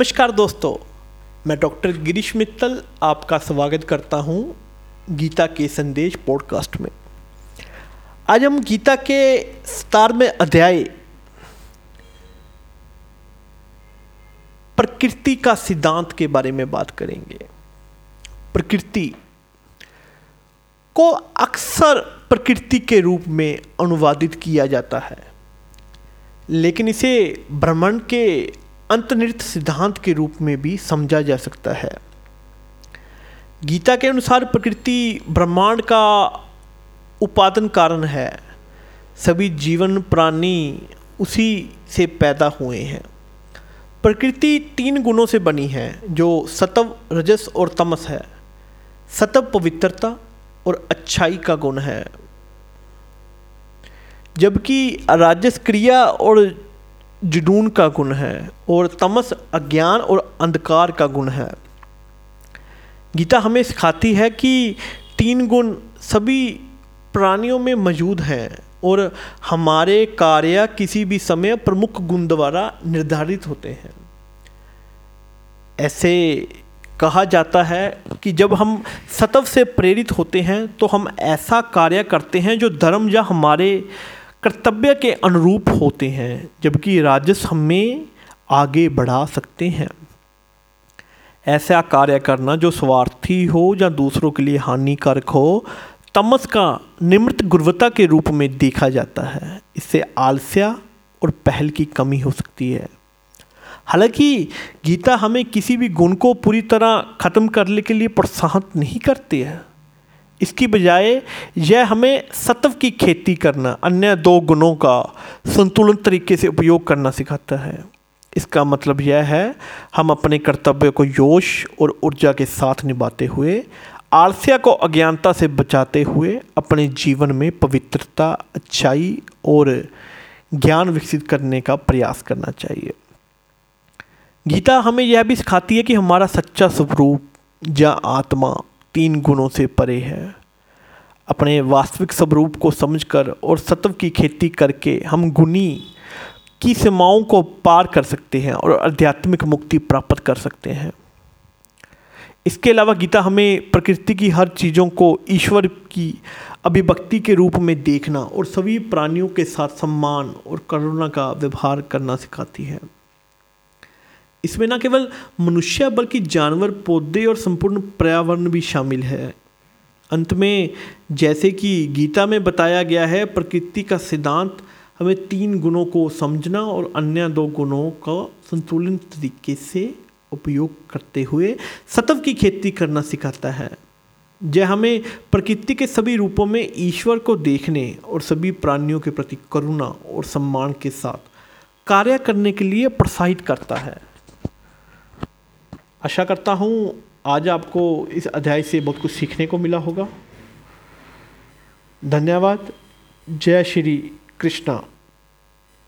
नमस्कार दोस्तों, मैं डॉक्टर गिरीश मित्तल आपका स्वागत करता हूँ गीता के संदेश पॉडकास्ट में। आज हम गीता के सतारवें अध्याय, प्रकृति का सिद्धांत के बारे में बात करेंगे। प्रकृति को अक्सर प्रकृति के रूप में अनुवादित किया जाता है, लेकिन इसे ब्रह्मांड के अंतर्निहित सिद्धांत के रूप में भी समझा जा सकता है। गीता के अनुसार प्रकृति ब्रह्मांड का उपादन कारण है। सभी जीवन प्राणी उसी से पैदा हुए हैं। प्रकृति तीन गुणों से बनी है, जो सतव, रजस और तमस है। सतव पवित्रता और अच्छाई का गुण है। जबकि राजस क्रिया और जुनून का गुण है और तमस, अज्ञान और अंधकार का गुण है। गीता हमें सिखाती है कि तीन गुण सभी प्राणियों में मौजूद हैं और हमारे कार्य किसी भी समय प्रमुख गुण द्वारा निर्धारित होते हैं। ऐसे कहा जाता है कि जब हम सतव से प्रेरित होते हैं तो हम ऐसा कार्य करते हैं जो धर्म या हमारे कर्तव्य के अनुरूप होते हैं, जबकि राजस हमें आगे बढ़ा सकते हैं। ऐसा कार्य करना जो स्वार्थी हो या दूसरों के लिए हानिकारक हो, तमस का निमृत गुणवत्ता के रूप में देखा जाता है। इससे आलस्या और पहल की कमी हो सकती है। हालाँकि गीता हमें किसी भी गुण को पूरी तरह ख़त्म करने के लिए प्रोत्साहित नहीं करती है। इसकी बजाय यह हमें सत्व की खेती करना, अन्य दो गुणों का संतुलन तरीके से उपयोग करना सिखाता है। इसका मतलब यह है, हम अपने कर्तव्य को जोश और ऊर्जा के साथ निभाते हुए, आलस्या को अज्ञानता से बचाते हुए अपने जीवन में पवित्रता, अच्छाई और ज्ञान विकसित करने का प्रयास करना चाहिए। गीता हमें यह भी सिखाती है कि हमारा सच्चा स्वरूप या आत्मा तीन गुणों से परे है। अपने वास्तविक स्वरूप को समझकर और सत्व की खेती करके हम गुणी की सीमाओं को पार कर सकते हैं और आध्यात्मिक मुक्ति प्राप्त कर सकते हैं। इसके अलावा गीता हमें प्रकृति की हर चीज़ों को ईश्वर की अभिभक्ति के रूप में देखना और सभी प्राणियों के साथ सम्मान और करुणा का व्यवहार करना सिखाती है। इसमें न केवल मनुष्य, बल्कि जानवर, पौधे और संपूर्ण पर्यावरण भी शामिल है। अंत में, जैसे कि गीता में बताया गया है, प्रकृति का सिद्धांत हमें तीन गुणों को समझना और अन्य दो गुणों का संतुलित तरीके से उपयोग करते हुए सतव की खेती करना सिखाता है। यह हमें प्रकृति के सभी रूपों में ईश्वर को देखने और सभी प्राणियों के प्रति करुणा और सम्मान के साथ कार्य करने के लिए प्रोत्साहित करता है आशा करता हूँ आज आपको इस अध्याय से बहुत कुछ सीखने को मिला होगा। धन्यवाद। जय श्री कृष्णा।